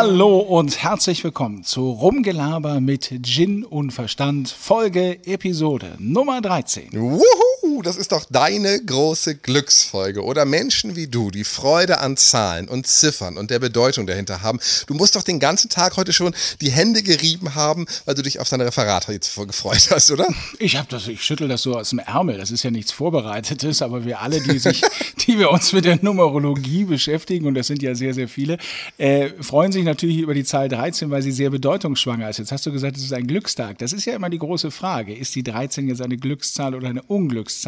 Hallo und herzlich willkommen zu Rumgelaber mit Gin und Verstand, Folge Episode Nummer 13. Wuhu, das ist doch deine große Glücksfolge. Oder Menschen wie du, die Freude an Zahlen und Ziffern und der Bedeutung dahinter haben. Du musst doch den ganzen Tag heute schon die Hände gerieben haben, weil du dich auf dein Referat jetzt gefreut hast, oder? Ich habe das, ich schüttel das so aus dem Ärmel. Das ist ja nichts Vorbereitetes, aber wir alle, die sich, die wir uns mit der Numerologie beschäftigen, und das sind ja sehr, sehr viele, äh, freuen sich natürlich über die Zahl 13, weil sie sehr bedeutungsschwanger ist. Jetzt hast du gesagt, es ist ein Glückstag. Das ist ja immer die große Frage. Ist die 13 jetzt eine Glückszahl oder eine Unglückszahl?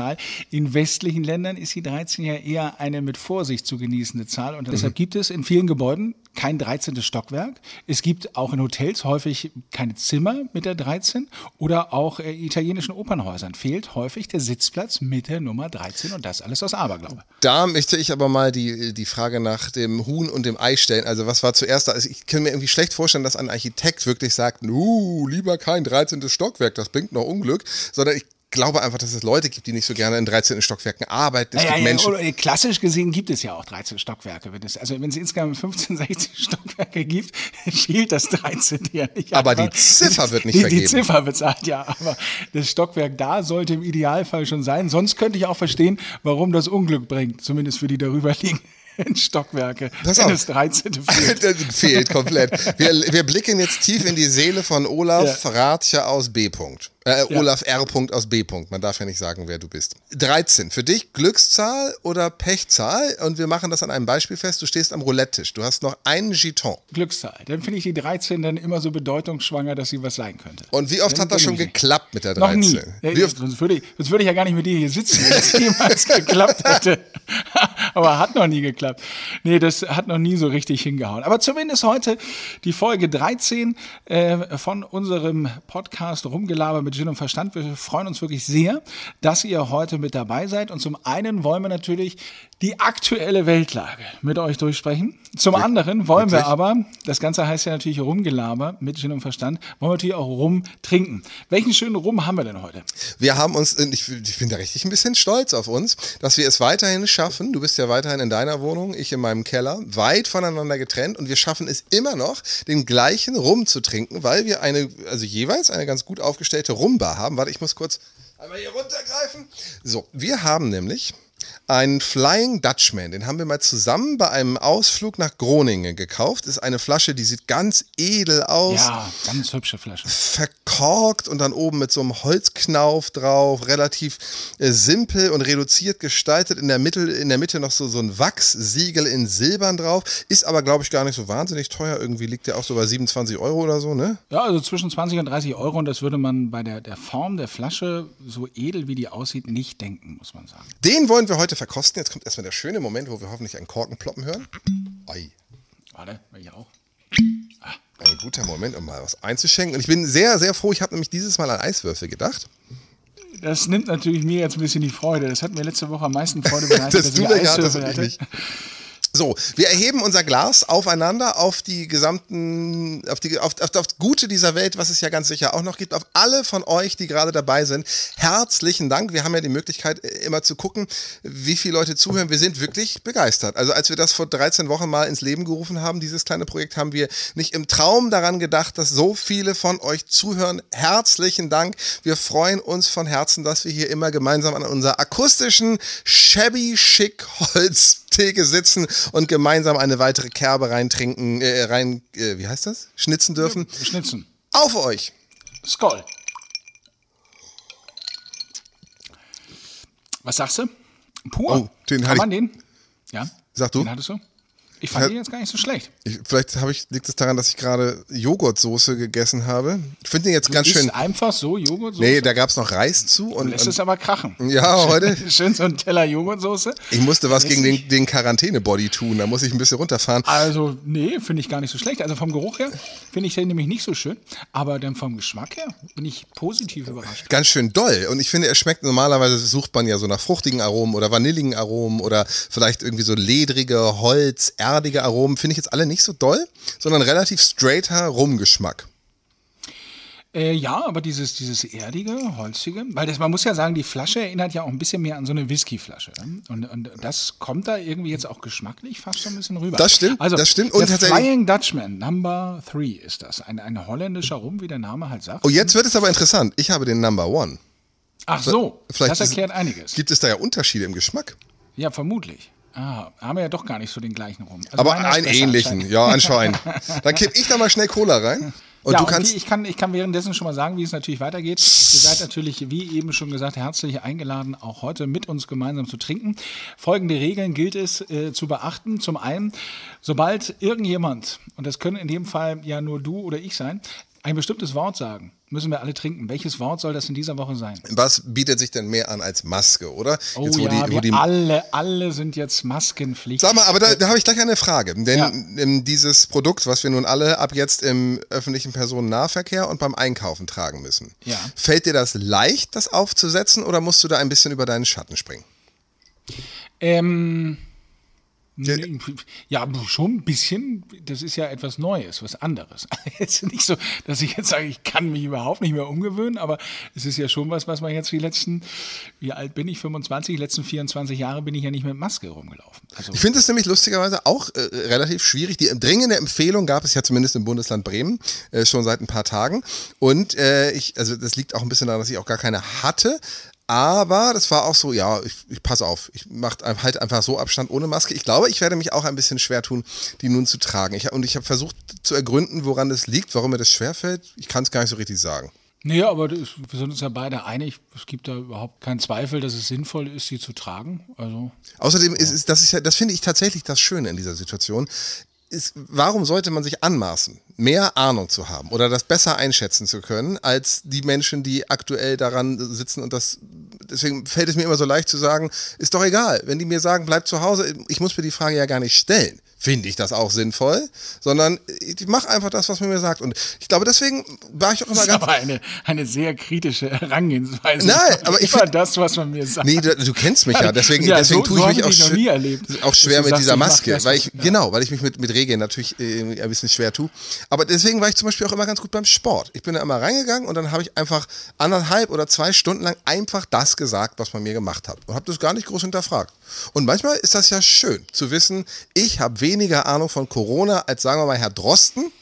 In westlichen Ländern ist die 13 ja eher eine mit Vorsicht zu genießende Zahl. Und deshalb mhm. gibt es in vielen Gebäuden kein 13. Stockwerk. Es gibt auch in Hotels häufig keine Zimmer mit der 13 oder auch äh, italienischen Opernhäusern fehlt häufig der Sitzplatz mit der Nummer 13 und das alles aus Aberglaube. Da möchte ich aber mal die, die Frage nach dem Huhn und dem Ei stellen. Also was war zuerst da? Also ich kann mir irgendwie schlecht vorstellen, dass ein Architekt wirklich sagt, nu, lieber kein 13. Stockwerk, das bringt noch Unglück, sondern ich glaube einfach, dass es Leute gibt, die nicht so gerne in 13 Stockwerken arbeiten. Es ja, gibt ja, Menschen. Oder, klassisch gesehen gibt es ja auch 13 Stockwerke. Wenn es, also wenn es insgesamt 15, 16 Stockwerke gibt, fehlt das 13 ja nicht. Aber die Ziffer wird nicht die, vergeben. Die Ziffer bezahlt ja, aber das Stockwerk da sollte im Idealfall schon sein. Sonst könnte ich auch verstehen, warum das Unglück bringt, zumindest für die darüber liegen. Stockwerke. Pass auf. Das 13. fehlt. fehlt komplett. Wir, wir, blicken jetzt tief in die Seele von Olaf ja. Rathje aus B. -Punkt. Äh, ja. Olaf R. aus B. Man darf ja nicht sagen, wer du bist. 13. Für dich Glückszahl oder Pechzahl? Und wir machen das an einem Beispiel fest. Du stehst am Roulette-Tisch. Du hast noch einen Jeton. Glückszahl. Dann finde ich die 13 dann immer so bedeutungsschwanger, dass sie was sein könnte. Und wie oft dann hat das schon geklappt mit der 13? Noch nie. Wie oft? Sonst, würde ich, sonst würde ich ja gar nicht mit dir hier sitzen, wenn es jemals geklappt hätte. Aber hat noch nie geklappt. Nee, das hat noch nie so richtig hingehauen. Aber zumindest heute die Folge 13 äh, von unserem Podcast Rumgelaber mit Gin und Verstand. Wir freuen uns wirklich sehr, dass ihr heute mit dabei seid. Und zum einen wollen wir natürlich die aktuelle Weltlage mit euch durchsprechen. Zum ja, anderen wollen wirklich? wir aber, das Ganze heißt ja natürlich Rumgelaber mit Gin und Verstand, wollen wir natürlich auch Rum trinken. Welchen schönen Rum haben wir denn heute? Wir haben uns, ich, ich bin da richtig ein bisschen stolz auf uns, dass wir es weiterhin schaffen. Du bist ja weiterhin in deiner Wohnung, ich in meinem Keller, weit voneinander getrennt und wir schaffen es immer noch, den gleichen Rum zu trinken, weil wir eine, also jeweils eine ganz gut aufgestellte Rumbar haben. Warte, ich muss kurz einmal hier runtergreifen. So, wir haben nämlich ein Flying Dutchman, den haben wir mal zusammen bei einem Ausflug nach Groningen gekauft. Ist eine Flasche, die sieht ganz edel aus. Ja, ganz hübsche Flasche. Verkorkt und dann oben mit so einem Holzknauf drauf, relativ äh, simpel und reduziert gestaltet. In der Mitte, in der Mitte noch so, so ein Wachssiegel in Silbern drauf. Ist aber, glaube ich, gar nicht so wahnsinnig teuer. Irgendwie liegt der auch so bei 27 Euro oder so, ne? Ja, also zwischen 20 und 30 Euro. Und das würde man bei der, der Form der Flasche, so edel wie die aussieht, nicht denken, muss man sagen. Den wollen wir heute verkosten. Jetzt kommt erstmal der schöne Moment, wo wir hoffentlich einen Korken ploppen hören. Ei. Warte, ich auch. Ah. Ein guter Moment, um mal was einzuschenken. Und ich bin sehr, sehr froh. Ich habe nämlich dieses Mal an Eiswürfel gedacht. Das nimmt natürlich mir jetzt ein bisschen die Freude. Das hat mir letzte Woche am meisten Freude bereitet, das dass ich Eiswürfel hatte. So, wir erheben unser Glas aufeinander auf die gesamten, auf die, auf, auf, auf Gute dieser Welt, was es ja ganz sicher auch noch gibt, auf alle von euch, die gerade dabei sind. Herzlichen Dank. Wir haben ja die Möglichkeit, äh, immer zu gucken, wie viele Leute zuhören. Wir sind wirklich begeistert. Also als wir das vor 13 Wochen mal ins Leben gerufen haben, dieses kleine Projekt, haben wir nicht im Traum daran gedacht, dass so viele von euch zuhören. Herzlichen Dank. Wir freuen uns von Herzen, dass wir hier immer gemeinsam an unserer akustischen, shabby, schick Holztheke sitzen und gemeinsam eine weitere Kerbe reintrinken, äh, rein, äh, wie heißt das? Schnitzen dürfen. Schnitzen. Auf euch! Skoll. Was sagst du? Pur. Oh, den Kann man den? Ja. Sag du? Den hattest du? Ich fand den jetzt gar nicht so schlecht. Ich, vielleicht ich, liegt es daran, dass ich gerade Joghurtsoße gegessen habe. Ich finde den jetzt du ganz schön. einfach so Joghurtsoße? Nee, da gab es noch Reis zu. Und, lässt es aber krachen. Ja, heute. schön so ein Teller Joghurtsoße. Ich musste was gegen den, den Quarantäne-Body tun. Da muss ich ein bisschen runterfahren. Also, nee, finde ich gar nicht so schlecht. Also vom Geruch her finde ich den nämlich nicht so schön. Aber dann vom Geschmack her bin ich positiv überrascht. Ganz schön doll. Und ich finde, er schmeckt normalerweise, sucht man ja so nach fruchtigen Aromen oder vanilligen Aromen oder vielleicht irgendwie so ledrige Holz, erdige Aromen finde ich jetzt alle nicht so doll, sondern relativ straighter Rumgeschmack. Äh, ja, aber dieses, dieses erdige, holzige, weil das, man muss ja sagen, die Flasche erinnert ja auch ein bisschen mehr an so eine Whiskyflasche. Ne? Und, und das kommt da irgendwie jetzt auch geschmacklich fast so ein bisschen rüber. Das stimmt, also, das stimmt. Und der Flying Dutchman, Number Three ist das. Ein, ein holländischer Rum, wie der Name halt sagt. Oh, jetzt wird es aber interessant. Ich habe den Number One. Ach so, Vielleicht das erklärt einiges. Gibt es da ja Unterschiede im Geschmack? Ja, vermutlich. Ah, haben wir ja doch gar nicht so den gleichen Rum. Also aber einen ähnlichen, ja, anscheinend. Dann kipp ich da mal schnell Cola rein. Und ja, du und kannst. wie, ich, kann, ich kann währenddessen schon mal sagen, wie es natürlich weitergeht. Ihr seid natürlich, wie eben schon gesagt, herzlich eingeladen, auch heute mit uns gemeinsam zu trinken. Folgende Regeln gilt es äh, zu beachten. Zum einen, sobald irgendjemand, und das können in dem Fall ja nur du oder ich sein, ein bestimmtes Wort sagen, müssen wir alle trinken. Welches Wort soll das in dieser Woche sein? was bietet sich denn mehr an als Maske, oder? Oh Jetzt, ja, die, die, alle, alle sind jetzt Maskenpflicht. Sag mal, aber da, da habe ich gleich eine Frage. Denn Ja. ähm, dieses Produkt, was wir nun alle ab jetzt im öffentlichen Personennahverkehr und beim Einkaufen tragen müssen, Ja. fällt dir das leicht, das aufzusetzen, oder musst du da ein bisschen über deinen Schatten springen? Ähm, Ja. schon ein bisschen. Das ist ja etwas Neues, was anderes. Es ist nicht so, dass ich jetzt sage, ich kann mich überhaupt nicht mehr umgewöhnen, aber es ist ja schon was, was man jetzt die letzten, wie alt bin ich? 25, die letzten 24 Jahre bin ich ja nicht mit Maske rumgelaufen. Also, Ich finde es nämlich lustigerweise auch äh, relativ schwierig. Die dringende Empfehlung gab es ja zumindest im Bundesland Bremen äh, schon seit ein paar Tagen. Und äh, ich, also das liegt auch ein bisschen daran, dass ich auch gar keine hatte. Aber das war auch so, ja, ich, ich pass auf, ich mache halt einfach so Abstand ohne Maske. Ich glaube, ich werde mich auch ein bisschen schwer tun, die nun zu tragen. Ich, und ich habe versucht zu ergründen, woran das liegt, warum mir das schwerfällt. Ich kann es gar nicht so richtig sagen. nee, aber das, wir sind uns ja beide einig. Es gibt da überhaupt keinen Zweifel, dass es sinnvoll ist, sie zu tragen. Also, Außerdem ist, ist das ist ja, das finde ich tatsächlich das Schöne in dieser Situation. Ist, warum sollte man sich anmaßen, mehr Ahnung zu haben oder das besser einschätzen zu können, als die Menschen, die aktuell daran sitzen und das, deswegen fällt es mir immer so leicht zu sagen, ist doch egal, wenn die mir sagen, bleib zu Hause, ich muss mir die Frage ja gar nicht stellen. Finde ich das auch sinnvoll, sondern ich mache einfach das, was man mir sagt. Und ich glaube, deswegen war ich auch immer das ist ganz aber eine, eine sehr kritische Herangehensweise. Nein, aber ich find- das, was man mir sagt. Nee, du, du kennst mich ja, deswegen, Ja, deswegen so- tue so ich mich ich auch, nie erlebt, auch schwer mit sagst, dieser Maske, das, weil ich, ja. genau, weil ich mich mit, mit Regeln natürlich äh, ein bisschen schwer tue. Aber deswegen war ich zum Beispiel auch immer ganz gut beim Sport. Ich bin da immer reingegangen und dann habe ich einfach anderthalb oder zwei Stunden lang einfach das gesagt, was man mir gemacht hat. Und habe das gar nicht groß hinterfragt. Und manchmal ist das ja schön zu wissen, ich habe weniger Ahnung von Corona als, sagen wir mal, Herr Drosten.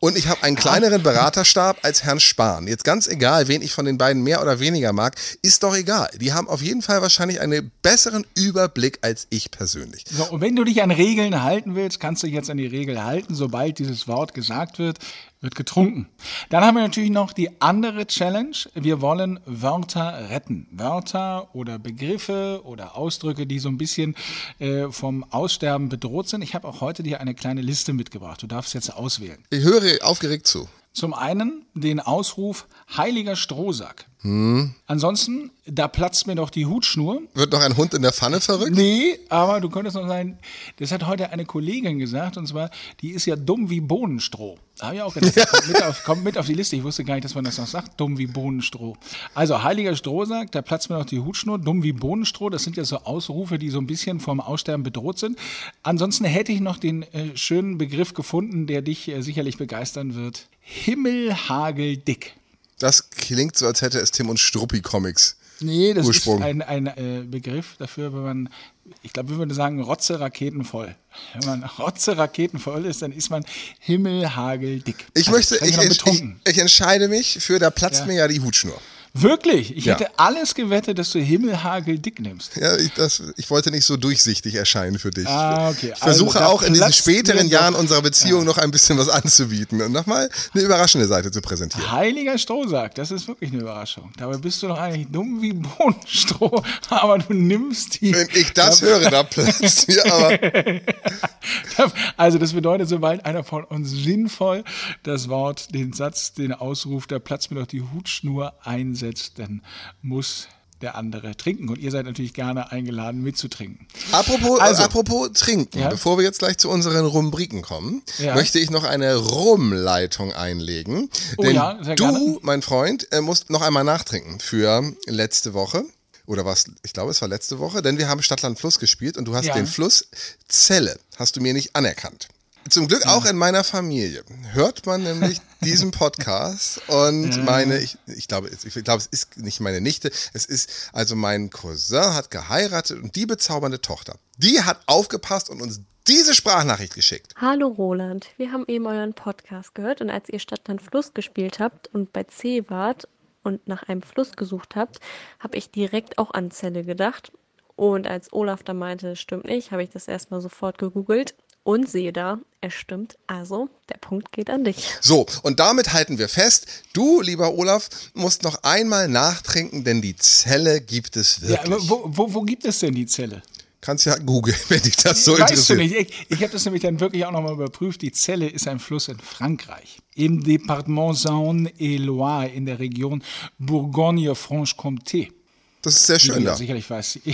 Und ich habe einen kleineren Beraterstab als Herrn Spahn. Jetzt ganz egal, wen ich von den beiden mehr oder weniger mag, ist doch egal. Die haben auf jeden Fall wahrscheinlich einen besseren Überblick als ich persönlich. So, und wenn du dich an Regeln halten willst, kannst du dich jetzt an die Regel halten. Sobald dieses Wort gesagt wird, wird getrunken. Dann haben wir natürlich noch die andere Challenge. Wir wollen Wörter retten. Wörter oder Begriffe oder Ausdrücke, die so ein bisschen äh, vom Aussterben bedroht sind. Ich habe auch heute dir eine kleine Liste mitgebracht. Du darfst jetzt auswählen. Ich höre aufgeregt zu. Zum einen den Ausruf Heiliger Strohsack. Hm. Ansonsten, da platzt mir doch die Hutschnur. Wird noch ein Hund in der Pfanne verrückt? Nee, aber du könntest noch sagen, das hat heute eine Kollegin gesagt, und zwar, die ist ja dumm wie Bohnenstroh. Da habe ich auch gedacht, das kommt, mit auf, kommt mit auf die Liste. Ich wusste gar nicht, dass man das noch sagt, dumm wie Bohnenstroh. Also, heiliger Strohsack, da platzt mir noch die Hutschnur, dumm wie Bohnenstroh, das sind ja so Ausrufe, die so ein bisschen vom Aussterben bedroht sind. Ansonsten hätte ich noch den äh, schönen Begriff gefunden, der dich äh, sicherlich begeistern wird. Himmelhageldick. Das klingt so, als hätte es Tim und Struppi Comics. Nee, das Ursprung. ist ein, ein äh, Begriff dafür, wenn man, ich glaube, wir würden sagen, Rotze raketenvoll. Wenn man Rotze raketenvoll ist, dann ist man himmelhageldick. Ich Also, möchte, ich, noch ich, ich entscheide mich für, da platzt Ja. mir ja die Hutschnur. Wirklich? Ich Ja. hätte alles gewettet, dass du himmelhageldick nimmst. Ja, ich, das, ich wollte nicht so durchsichtig erscheinen für dich. Ah, okay. Ich versuche Also, da auch in diesen späteren Jahren unserer Beziehung noch ein bisschen was anzubieten und nochmal eine überraschende Seite zu präsentieren. Heiliger Strohsack, das ist wirklich eine Überraschung. Dabei bist du doch eigentlich dumm wie Bohnenstroh, aber du nimmst die. Wenn ich das höre, da platzt mir aber. Also das bedeutet, sobald einer von uns sinnvoll das Wort, den Satz, den Ausruf, da platzt mir doch die Hutschnur einsetzt, dann muss der andere trinken. Und ihr seid natürlich gerne eingeladen, mitzutrinken. Apropos, Also. äh, apropos trinken, Ja? bevor wir jetzt gleich zu unseren Rumbriken kommen, Ja. möchte ich noch eine Rumleitung einlegen. Oh denn ja, du, gerne. mein Freund, äh, musst noch einmal nachtrinken für letzte Woche. Oder was? Ich glaube, es war letzte Woche, denn wir haben Stadtland Fluss gespielt und du hast den Fluss Zelle, hast du mir nicht anerkannt. Zum Glück auch in meiner Familie. Hört man nämlich diesen Podcast und meine, ich, ich glaube, ich glaube, es ist nicht meine Nichte, es ist, also mein Cousin hat geheiratet und die bezaubernde Tochter, die hat aufgepasst und uns diese Sprachnachricht geschickt. Hallo Roland, wir haben eben euren Podcast gehört und als ihr Stadt dann Fluss gespielt habt und bei C wart und nach einem Fluss gesucht habt, habe ich direkt auch an Zelle gedacht. Und als Olaf da meinte, stimmt nicht, habe ich das erstmal sofort gegoogelt und sehe da, es stimmt. Also, der Punkt geht an dich. So, und damit halten wir fest, du, lieber Olaf, musst noch einmal nachtrinken, denn die Zelle gibt es wirklich. Ja, aber wo, wo, wo gibt es denn die Zelle? Kannst ja googeln, wenn dich das so weißt interessiert. du nicht, ich, ich habe das nämlich dann wirklich auch nochmal überprüft. Die Zelle ist ein Fluss in Frankreich, im Departement Saône-et-Loire in der Region Bourgogne-Franche-Comté. Das ist sehr schön ja da. sicherlich weißt.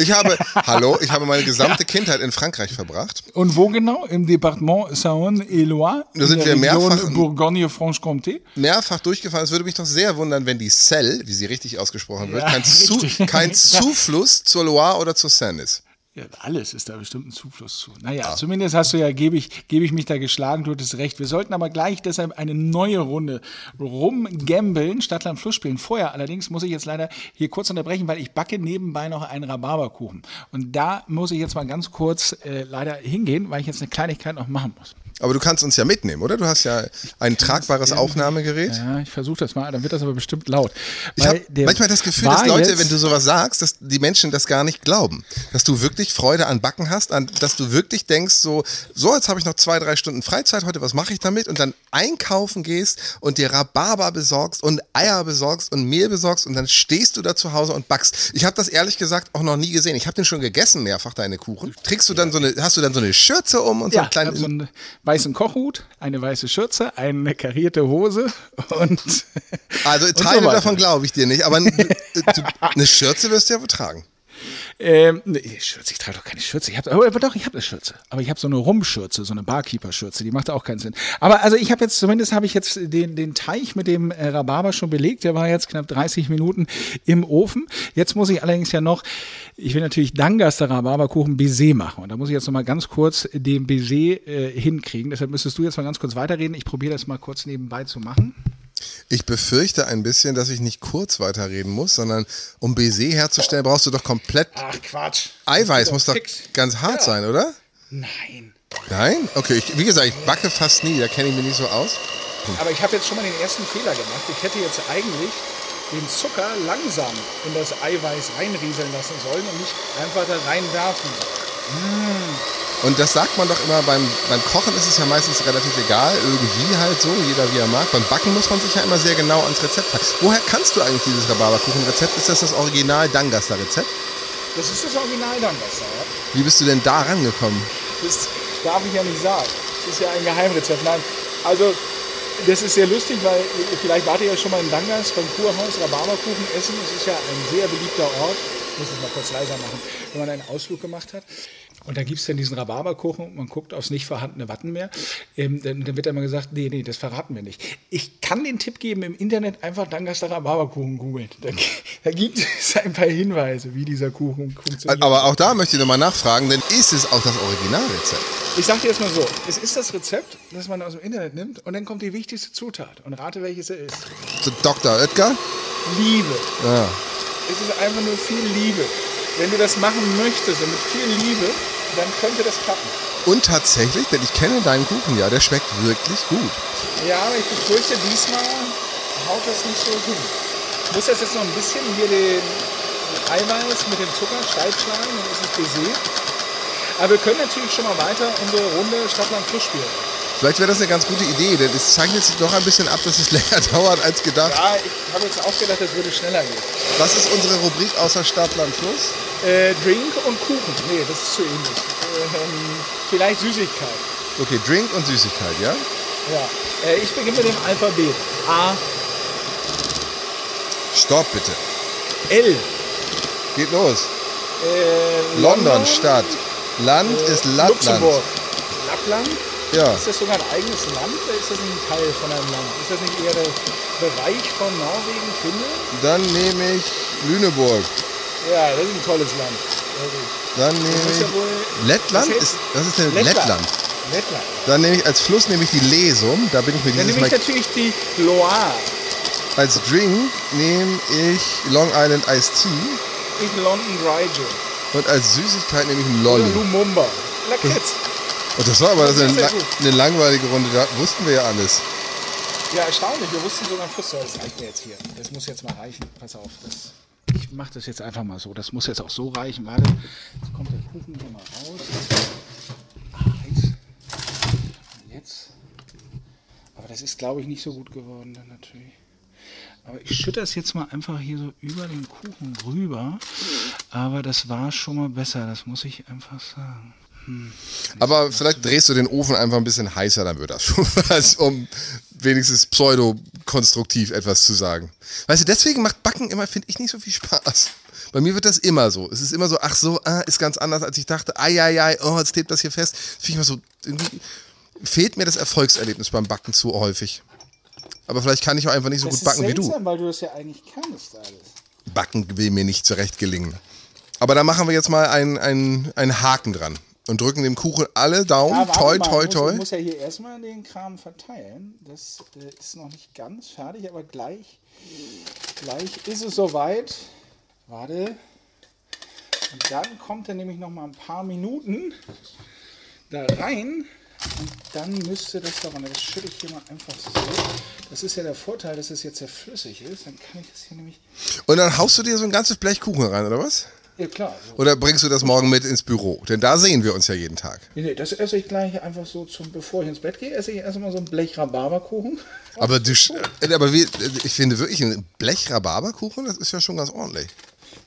Ich habe, hallo, ich habe meine gesamte Kindheit in Frankreich verbracht. Und wo genau? Im Departement Saône-et-Loire Da sind in wir mehrfach Bourgogne-Franche-Comté. Mehrfach durchgefahren. Es würde mich doch sehr wundern, wenn die Selle, wie sie richtig ausgesprochen wird, Ja, kein, Zu, richtig. kein Zufluss zur Loire oder zur Seine ist. Ja, alles ist da bestimmt ein Zufluss zu. Naja, Ah. zumindest hast du ja, gebe ich, gebe ich mich da geschlagen, du hattest recht. Wir sollten aber gleich deshalb eine neue Runde rumgambeln, Stadtland Fluss spielen. Vorher allerdings muss ich jetzt leider hier kurz unterbrechen, weil ich backe nebenbei noch einen Rhabarberkuchen. Und da muss ich jetzt mal ganz kurz äh, leider hingehen, weil ich jetzt eine Kleinigkeit noch machen muss. Aber du kannst uns ja mitnehmen, oder? Du hast ja ein tragbares Aufnahmegerät. Ja, ich versuche das mal, dann wird das aber bestimmt laut. Ich habe manchmal das Gefühl, dass Leute, wenn du sowas sagst, dass die Menschen das gar nicht glauben. Dass du wirklich Freude an Backen hast, an, dass du wirklich denkst, so, so jetzt habe ich noch zwei, drei Stunden Freizeit heute, was mache ich damit? Und dann einkaufen gehst und dir Rhabarber besorgst und Eier besorgst und Mehl besorgst und dann stehst du da zu Hause und backst. Ich habe das ehrlich gesagt auch noch nie gesehen. Ich habe den schon gegessen mehrfach, deine Kuchen. Trägst du dann so eine, hast du dann so eine Schürze um und so Ja, einen kleinen. So weißen Kochhut, eine weiße Schürze, eine karierte Hose und. also und so Teile weiter. davon glaube ich dir nicht, aber du, eine Schürze wirst du ja wohl tragen. Ähm, nee, Schürze, ich trage doch keine Schürze. Ich hab, aber doch, ich habe eine Schürze. Aber ich habe so eine Rumschürze, so eine Barkeeper-Schürze. Die macht auch keinen Sinn. Aber also ich habe jetzt, zumindest habe ich jetzt den, den Teich mit dem äh, Rhabarber schon belegt. Der war jetzt knapp 30 Minuten im Ofen. Jetzt muss ich allerdings ja noch, ich will natürlich Dangaster Rhabarberkuchen Baiser machen. Und da muss ich jetzt noch mal ganz kurz den Baiser äh, hinkriegen. Deshalb müsstest du jetzt mal ganz kurz weiterreden. Ich probiere das mal kurz nebenbei zu machen. Ich befürchte ein bisschen, dass ich nicht kurz weiterreden muss, sondern um Baiser herzustellen, brauchst du doch komplett Ach Quatsch. Eiweiß. Muss doch ganz hart Ja. sein, oder? Nein. Nein? Okay, ich, wie gesagt, ich backe fast nie, da kenne ich mich nicht so aus. Aber ich habe jetzt schon mal den ersten Fehler gemacht. Ich hätte jetzt eigentlich den Zucker langsam in das Eiweiß reinrieseln lassen sollen und nicht einfach da reinwerfen. Und das sagt man doch immer, beim, beim Kochen ist es ja meistens relativ egal, irgendwie halt so, jeder wie er mag. Beim Backen muss man sich ja immer sehr genau ans Rezept halten. Woher kannst du eigentlich dieses Rhabarberkuchenrezept? Ist das das Original Dangaster-Rezept? Das ist das Original dann besser, ja? Wie bist du denn da rangekommen? Das darf ich ja nicht sagen. Das ist ja ein Geheimrezept. Nein, also das ist sehr lustig, weil vielleicht wart ihr ja schon mal in Dangas beim Kurhaus Rhabarberkuchen essen. Es ist ja ein sehr beliebter Ort. Ich muss es mal kurz leiser machen, wenn man einen Ausflug gemacht hat. Und da gibt es dann diesen Rhabarberkuchen und man guckt aufs nicht vorhandene Wattenmeer. Ähm, dann, dann wird immer gesagt, nee, nee, das verraten wir nicht. Ich kann den Tipp geben, im Internet einfach Dangaster Rhabarberkuchen googeln. Da, da gibt es ein paar Hinweise, wie dieser Kuchen funktioniert. Aber auch da möchte ich nochmal nachfragen, denn ist es auch das Originalrezept? Ich sag dir jetzt mal so, es ist das Rezept, das man aus dem Internet nimmt und dann kommt die wichtigste Zutat. Und rate, welches er ist. Dr. Oetker? Liebe. Ja. Es ist einfach nur viel Liebe. Wenn du das machen möchtest und mit viel Liebe, dann könnte das klappen. Und tatsächlich, denn ich kenne deinen Kuchen ja, der schmeckt wirklich gut. Ja, aber ich befürchte, diesmal haut das nicht so hin. Ich muss das jetzt noch ein bisschen hier den Eiweiß mit dem Zucker steif schlagen, dann ist es Baiser. Aber wir können natürlich schon mal weiter unsere Runde Stadtland Fluss spielen. Vielleicht wäre das eine ganz gute Idee, denn es zeichnet sich doch ein bisschen ab, dass es länger dauert als gedacht. Ja, ich habe jetzt auch gedacht, das würde schneller gehen. Was ist unsere Rubrik außer Stadt, Land, Fluss? Äh, Drink und Kuchen. Nee, das ist zu ähnlich. Ähm, vielleicht Süßigkeit. Okay, Drink und Süßigkeit, ja? Ja. Äh, ich beginne mit dem Alphabet. A, Stopp bitte. L. Geht los. Äh, London, Stadt. Land ist Lappland. Luxemburg. Lappland? Ja. Ist das sogar ein eigenes Land oder ist das nicht ein Teil von einem Land? Ist das nicht eher der Bereich von Norwegen, Finnland? Dann nehme ich Lüneburg. Ja, das ist ein tolles Land. Dann das nehme ja ich wohl Lettland? Das Ist, was ist denn Lettland. Lettland? Lettland. Dann nehme ich als Fluss nehme ich die Lesum. Da bin ich mir Dann nehme ich natürlich die Loire. Als Drink nehme ich Long Island Iced Tea. Ich London Dry Gin. Und als Süßigkeit nehme ich einen Lolli. Oder Lumumba. Lakritz. Und das war aber das eine, eine, langweilige Runde, da wussten wir ja alles. Ja, erstaunlich, wir wussten sogar Fluss. Das reicht mir jetzt hier. Das muss jetzt mal reichen. Pass auf, das, ich mache das jetzt einfach mal so. Das muss jetzt auch so reichen. Warte, jetzt kommt der Kuchen hier mal raus. Eins. Jetzt. Aber das ist, glaube ich, nicht so gut geworden dann natürlich. Aber ich schütte das jetzt mal einfach hier so über den Kuchen rüber. Aber das war schon mal besser, das muss ich einfach sagen. Aber vielleicht drehst du den Ofen einfach ein bisschen heißer, dann wird das schon was, um wenigstens pseudo-konstruktiv etwas zu sagen. Weißt du, deswegen macht Backen immer, finde ich, nicht so viel Spaß. Bei mir wird das immer so. Es ist immer so, ach so, ah, ist ganz anders, als ich dachte. Ai, ai, ai, oh, jetzt klebt das hier fest. Finde ich immer so, irgendwie fehlt mir das Erfolgserlebnis beim Backen zu häufig. Aber vielleicht kann ich auch einfach nicht so das gut backen seltsam, wie du. weil du das ja eigentlich kannst alles. Backen will mir nicht zurecht gelingen. Aber da machen wir jetzt mal einen, einen, einen Haken dran und drücken dem Kuchen alle Daumen. Ja, toi, toi, toi. Ich muss ja hier erstmal den Kram verteilen. Das äh, ist noch nicht ganz fertig, aber gleich, gleich ist es soweit. Warte. Und dann kommt er nämlich noch mal ein paar Minuten da rein. Und dann müsste das doch, das schütte ich hier mal einfach so. Das ist ja der Vorteil, dass es jetzt sehr flüssig ist. Dann kann ich das hier nämlich. Und dann haust du dir so ein ganzes Blech Kuchen rein, oder was? Ja, klar. Oder bringst du das morgen mit ins Büro? Denn da sehen wir uns ja jeden Tag. Nee, nee, das esse ich gleich einfach so, zum, bevor ich ins Bett gehe, esse ich erstmal so ein Blech Rhabarberkuchen. Aber, du, äh, aber wir, ich finde wirklich, ein Blech Rhabarberkuchen, das ist ja schon ganz ordentlich.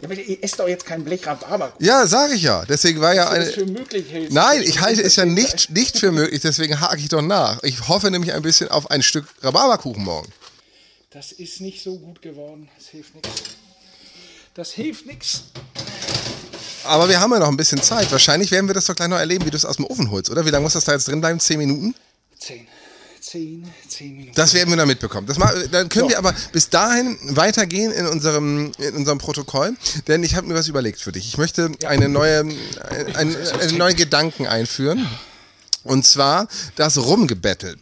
Ja, aber ihr esst doch jetzt kein Blech Rhabarberkuchen. Ja, sage ich ja. Deswegen war ja eine. für möglich hältst. Nein, ich halte es ja nicht, nicht für möglich, deswegen hake ich doch nach. Ich hoffe nämlich ein bisschen auf ein Stück Rhabarberkuchen morgen. Das ist nicht so gut geworden. Das hilft nichts. Das hilft nichts. Aber wir haben ja noch ein bisschen Zeit. Wahrscheinlich werden wir das doch gleich noch erleben, wie du es aus dem Ofen holst, oder? Wie lange muss das da jetzt drin bleiben? Zehn Minuten? Zehn. Zehn, zehn Minuten. Das werden wir noch mitbekommen. Das mal, dann können so. wir aber bis dahin weitergehen in unserem, in unserem Protokoll, denn ich habe mir was überlegt für dich. Ich möchte ja. eine neue, ein, ein, einen neuen Gedanken einführen. Und zwar das Rumgebettel.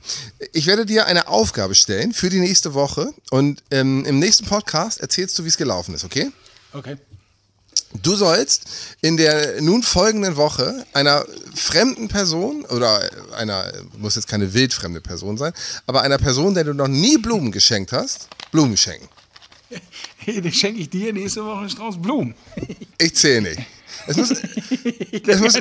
Ich werde dir eine Aufgabe stellen für die nächste Woche und ähm, im nächsten Podcast erzählst du, wie es gelaufen ist, okay? Okay. Du sollst in der nun folgenden Woche einer fremden Person oder einer, muss jetzt keine wildfremde Person sein, aber einer Person, der du noch nie Blumen geschenkt hast, Blumen schenken. Den schenke ich dir nächste Woche einen Strauß Blumen. Ich zähle nicht. Es muss, es muss,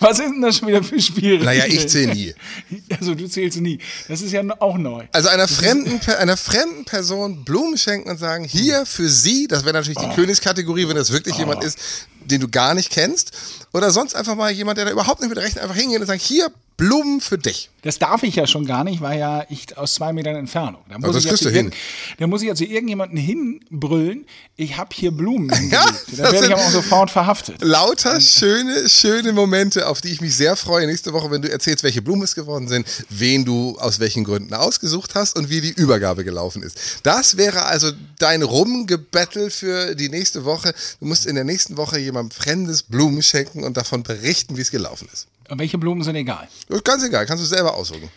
was ist denn das schon wieder für Spiel? Naja, ich zähle nie. Also du zählst nie. Das ist ja auch neu. Also einer fremden, einer fremden Person Blumen schenken und sagen, hier für sie, das wäre natürlich die oh. Königskategorie, wenn das wirklich oh. jemand ist, den du gar nicht kennst. Oder sonst einfach mal jemand, der da überhaupt nicht mit rechnet, einfach hingehen und sagen, hier, Blumen für dich. Das darf ich ja schon gar nicht, weil ja ich aus zwei Metern Entfernung. Da muss, das ich, ja hin. da muss ich ja zu irgendjemanden hinbrüllen, ich habe hier Blumen ja, Da werde ich aber auch sofort verhaftet. Lauter schöne, schöne Momente, auf die ich mich sehr freue nächste Woche, wenn du erzählst, welche Blumen es geworden sind, wen du aus welchen Gründen ausgesucht hast und wie die Übergabe gelaufen ist. Das wäre also dein Rumgebettel für die nächste Woche. Du musst in der nächsten Woche jemandem fremdes Blumen schenken und davon berichten, wie es gelaufen ist. Welche Blumen sind egal? Ganz egal, kannst du selber aussuchen.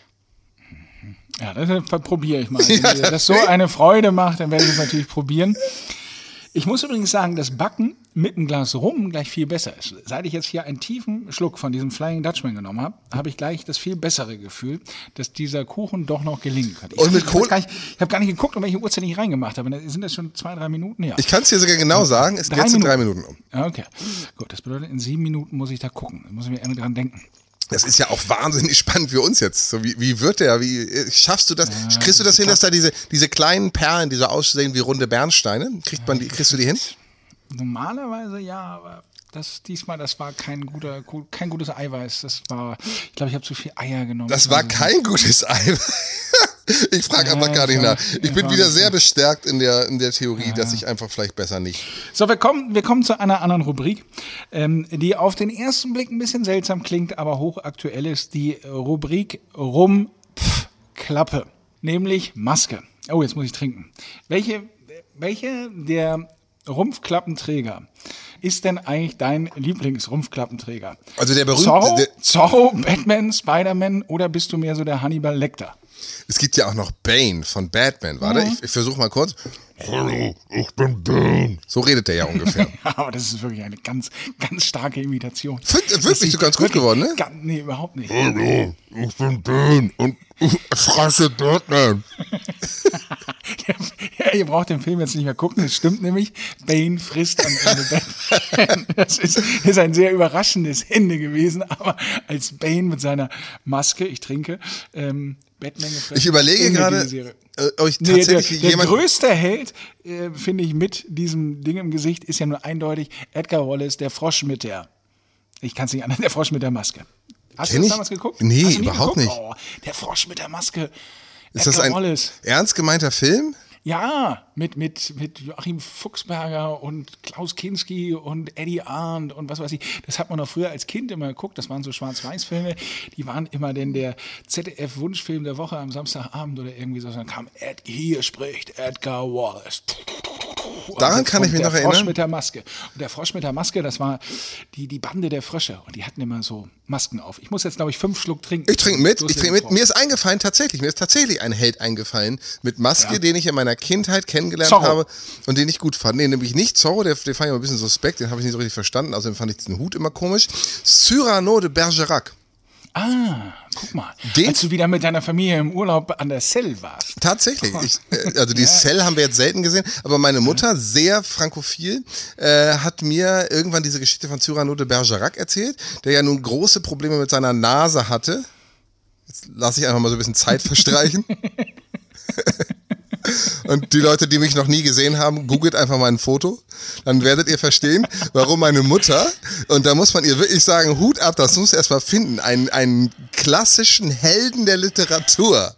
Ja, das probiere ich mal. Wenn ja, das, das so eine Freude macht, dann werde ich es natürlich probieren. Ich muss übrigens sagen, dass Backen mit einem Glas Rum gleich viel besser ist. Seit ich jetzt hier einen tiefen Schluck von diesem Flying Dutchman genommen habe, habe ich gleich das viel bessere Gefühl, dass dieser Kuchen doch noch gelingen kann. Ich Und mit Kohl? Ich habe gar nicht geguckt, um welche Uhrzeit ich reingemacht habe. Sind das schon zwei, drei Minuten? Ja. Ich kann es dir sogar genau sagen, es geht in drei Minuten um. Okay, gut. Das bedeutet, in sieben Minuten muss ich da gucken. Da muss ich mir immer dran denken. Das ist ja auch wahnsinnig spannend für uns jetzt. So, wie, wie wird der? Wie äh, schaffst du das? Ja, kriegst du das hin, dass da diese, diese kleinen Perlen, die so aussehen wie runde Bernsteine, kriegt man die, kriegst du die hin? Normalerweise ja, aber das diesmal, das war kein guter, kein gutes Eiweiß. Das war, ich glaube, ich habe zu viel Eier genommen. Das war also, kein gutes Eiweiß. Ich frage einfach gar nicht nach. Ich bin wieder sehr bestärkt in der, in der Theorie, dass ich einfach vielleicht besser nicht. So, wir kommen, wir kommen zu einer anderen Rubrik, ähm, die auf den ersten Blick ein bisschen seltsam klingt, aber hochaktuell ist. Die Rubrik Rum Pf, Klappe, nämlich Maske. Oh, jetzt muss ich trinken. Welche, welche der Rumpfklappenträger ist denn eigentlich dein Lieblingsrumpfklappenträger? Also der berühmte. Zorro, Zorro Batman, Spider-Man oder bist du mehr so der Hannibal Lecter? Es gibt ja auch noch Bane von Batman, warte, Mhm. ich, ich versuche mal kurz. Hallo, ich bin Bane. So redet der ja ungefähr. Aber das ist wirklich eine ganz, ganz starke Imitation. Find- wirklich so ganz gut geworden, ne? Ganz, nee, überhaupt nicht. Hallo, ich bin Bane und ich fresse Batman. Ja, ihr braucht den Film jetzt nicht mehr gucken, das stimmt nämlich. Bane frisst am Ende Batman. Das ist, ist ein sehr überraschendes Ende gewesen, aber als Bane mit seiner Maske, ich trinke, ähm, Batman gefressen. Ich überlege gerade, äh, ob ich Nee, der, tatsächlich der größte Held, äh, finde ich, mit diesem Ding im Gesicht, ist ja nur eindeutig Edgar Wallace, der Frosch mit der, ich kann es nicht anders, der Frosch mit der Maske. Hast Kenn du das damals geguckt? Nee, überhaupt geguckt? nicht. Oh, der Frosch mit der Maske. Ist das Edgar ein Wallace. ernst gemeinter Film? Ja, mit, mit, mit Joachim Fuchsberger und Klaus Kinski und Eddie Arndt und was weiß ich. Das hat man noch früher als Kind immer geguckt. Das waren so Schwarz-Weiß-Filme. Die waren immer denn der ZDF-Wunschfilm der Woche am Samstagabend oder irgendwie so. Dann kam Ed, hier spricht Edgar Wallace. Und Daran kann ich mich der noch Frosch erinnern. mit der Maske. Und der Frosch mit der Maske, das war die, die Bande der Frösche. Und die hatten immer so Masken auf. Ich muss jetzt, glaube ich, fünf Schluck trinken. Ich trinke mit, ich trinke mit. Mir ist eingefallen, tatsächlich, mir ist tatsächlich ein Held eingefallen mit Maske, Ja. den ich in meiner Kindheit kennengelernt Zorro. habe und den ich gut fand. Nee, nämlich nicht Zorro, der, den fand ich immer ein bisschen suspekt, den habe ich nicht so richtig verstanden, außerdem fand ich diesen Hut immer komisch. Cyrano de Bergerac. Ah, guck mal. Den- Als du wieder mit deiner Familie im Urlaub an der Cell warst. Tatsächlich. Ich, äh, also die Cell haben wir jetzt selten gesehen, aber meine Mutter, sehr frankophil, äh, hat mir irgendwann diese Geschichte von Cyrano de Bergerac erzählt, der ja nun große Probleme mit seiner Nase hatte. Jetzt lasse ich einfach mal so ein bisschen Zeit verstreichen. Und die Leute, die mich noch nie gesehen haben, googelt einfach mal ein Foto. Dann werdet ihr verstehen, warum meine Mutter, und da muss man ihr wirklich sagen, Hut ab, das muss erst mal finden, einen, einen klassischen Helden der Literatur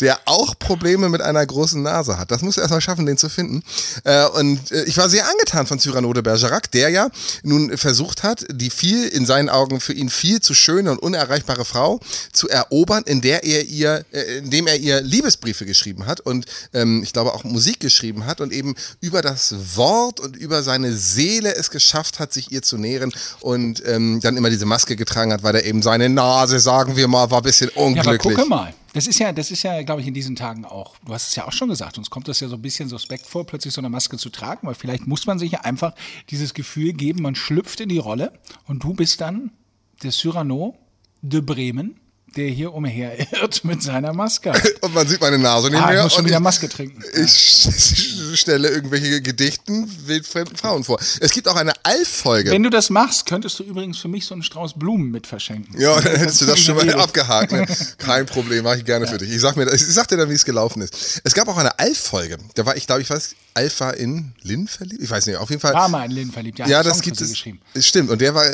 der auch Probleme mit einer großen Nase hat. Das musst du erstmal schaffen, den zu finden. Äh, und äh, ich war sehr angetan von Cyrano de Bergerac, der ja nun versucht hat, die viel, in seinen Augen für ihn viel zu schöne und unerreichbare Frau zu erobern, in der er ihr, äh, indem er ihr Liebesbriefe geschrieben hat und ähm, ich glaube auch Musik geschrieben hat und eben über das Wort und über seine Seele es geschafft hat, sich ihr zu nähren und ähm, dann immer diese Maske getragen hat, weil er eben seine Nase, sagen wir mal, war ein bisschen Ja, aber unglücklich. gucke mal. Das ist ja, das ist ja, glaube ich, in diesen Tagen auch. Du hast es ja auch schon gesagt. Uns kommt das ja so ein bisschen suspekt vor, plötzlich so eine Maske zu tragen, weil vielleicht muss man sich ja einfach dieses Gefühl geben, man schlüpft in die Rolle und du bist dann der Cyrano de Bremen, der hier umherirrt mit seiner Maske. Und man sieht meine Nase nicht Ah, ich mehr. muss schon und wieder ich, Maske trinken. ich stelle irgendwelche Gedichten wildfremden Frauen vor. Es gibt auch eine Alf-Folge. Wenn du das machst, könntest du übrigens für mich so einen Strauß Blumen mit verschenken. Ja, dann hättest du das schon mal abgehakt. Ne? Kein Problem, mache ich gerne für dich. Ich sag, mir, ich sag dir dann, wie es gelaufen ist. Es gab auch eine Alf-Folge. Da war ich, glaube ich, weiß, Alf war in Lynn verliebt? Ich weiß nicht, auf jeden Fall. War mal in Lynn verliebt. Ja, ja, das gibt es. Stimmt, und der war,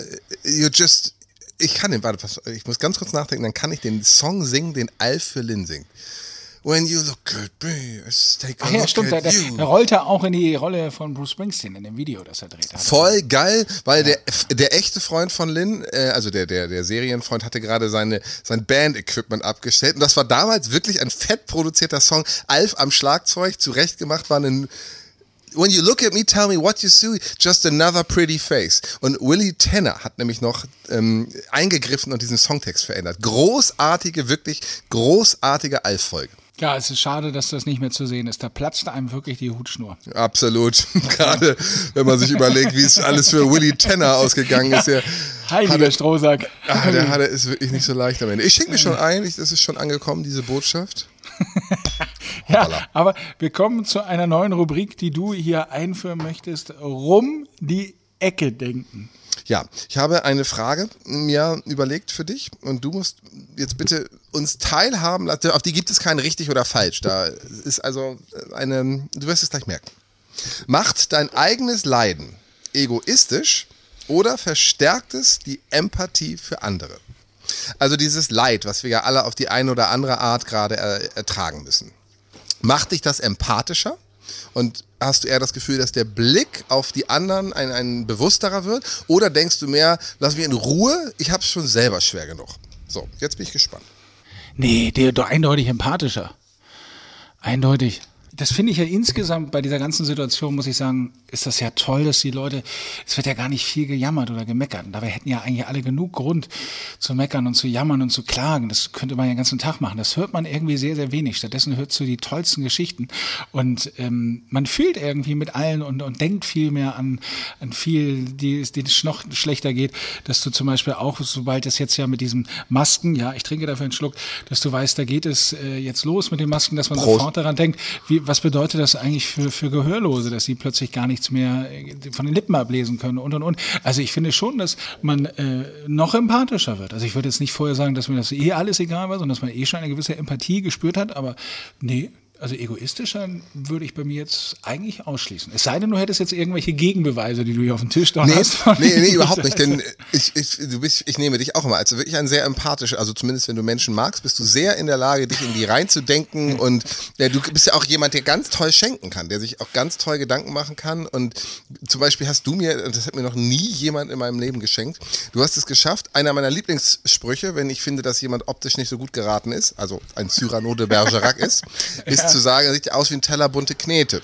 you just, ich kann den, warte, pass, ich muss ganz kurz nachdenken, dann kann ich den Song singen, den Alf für Lynn singt. When you look at me, take a Ach ja, stimmt. Der, at der, you. der rollte auch in die Rolle von Bruce Springsteen in dem Video, das er dreht. Voll geil, weil der, der echte Freund von Lynn, äh, also der, der, der Serienfreund, hatte gerade seine, sein Band-Equipment abgestellt. Und das war damals wirklich ein fett produzierter Song. Alf am Schlagzeug, zurechtgemacht, war ein. When you look at me, tell me what you see, just another pretty face. Und Willie Tanner hat nämlich noch ähm, eingegriffen und diesen Songtext verändert. Großartige, wirklich großartige Alf-Folge. Ja, es ist schade, dass das nicht mehr zu sehen ist. Da platzt einem wirklich die Hutschnur. Absolut. Gerade wenn man sich überlegt, wie es alles für Willie Tanner ausgegangen ist. Der, Heiliger Strohsack. Ah, der hatte es wirklich nicht so leicht am Ende. Ich schicke mich schon ein, das ist schon angekommen, diese Botschaft. Ja, Hoppala. aber wir kommen zu einer neuen Rubrik, die du hier einführen möchtest. Rum die Ecke denken. Ja, ich habe eine Frage mir überlegt für dich und du musst jetzt bitte uns teilhaben lassen. Auf die gibt es kein richtig oder falsch. Da ist also eine, du wirst es gleich merken. Macht dein eigenes Leiden egoistisch oder verstärkt es die Empathie für andere? Also dieses Leid, was wir ja alle auf die eine oder andere Art gerade er, ertragen müssen. Macht dich das empathischer? Und hast du eher das Gefühl, dass der Blick auf die anderen ein, ein bewussterer wird? Oder denkst du mehr, lass mich in Ruhe, ich habe es schon selber schwer genug? So, jetzt bin ich gespannt. Nee, der doch eindeutig empathischer. Eindeutig. das finde ich ja insgesamt bei dieser ganzen Situation, muss ich sagen, ist das ja toll, dass die Leute, es wird ja gar nicht viel gejammert oder gemeckert. Und dabei hätten ja eigentlich alle genug Grund zu meckern und zu jammern und zu klagen. Das könnte man ja den ganzen Tag machen. Das hört man irgendwie sehr, sehr wenig. Stattdessen hört du die tollsten Geschichten. Und ähm, man fühlt irgendwie mit allen und, und denkt viel mehr an, an viel, die, denen es noch schlechter geht, dass du zum Beispiel auch, sobald es jetzt ja mit diesen Masken, ja, ich trinke dafür einen Schluck, dass du weißt, da geht es äh, jetzt los mit den Masken, dass man Prost. sofort daran denkt, wie, was bedeutet das eigentlich für, für Gehörlose, dass sie plötzlich gar nichts mehr äh, von den Lippen ablesen können und und und. Also ich finde schon, dass man äh, noch empathischer wird. Also ich würde jetzt nicht vorher sagen, dass mir das eh alles egal war, sondern dass man eh schon eine gewisse Empathie gespürt hat, aber nee, also egoistischer würde ich bei mir jetzt eigentlich ausschließen. Es sei denn, du hättest jetzt irgendwelche Gegenbeweise, die du hier auf dem Tisch da nee, hast. Nee, nee, überhaupt nicht. Denn ich, ich, du bist, ich nehme dich auch immer als wirklich ein sehr empathischer, also zumindest wenn du Menschen magst, bist du sehr in der Lage, dich in die reinzudenken. Und ja, du bist ja auch jemand, der ganz toll schenken kann, der sich auch ganz toll Gedanken machen kann. Und zum Beispiel hast du mir, das hat mir noch nie jemand in meinem Leben geschenkt, du hast es geschafft, einer meiner Lieblingssprüche, wenn ich finde, dass jemand optisch nicht so gut geraten ist, also ein Cyrano de Bergerac ist, ist zu sagen, er sieht aus wie ein Teller bunte Knete.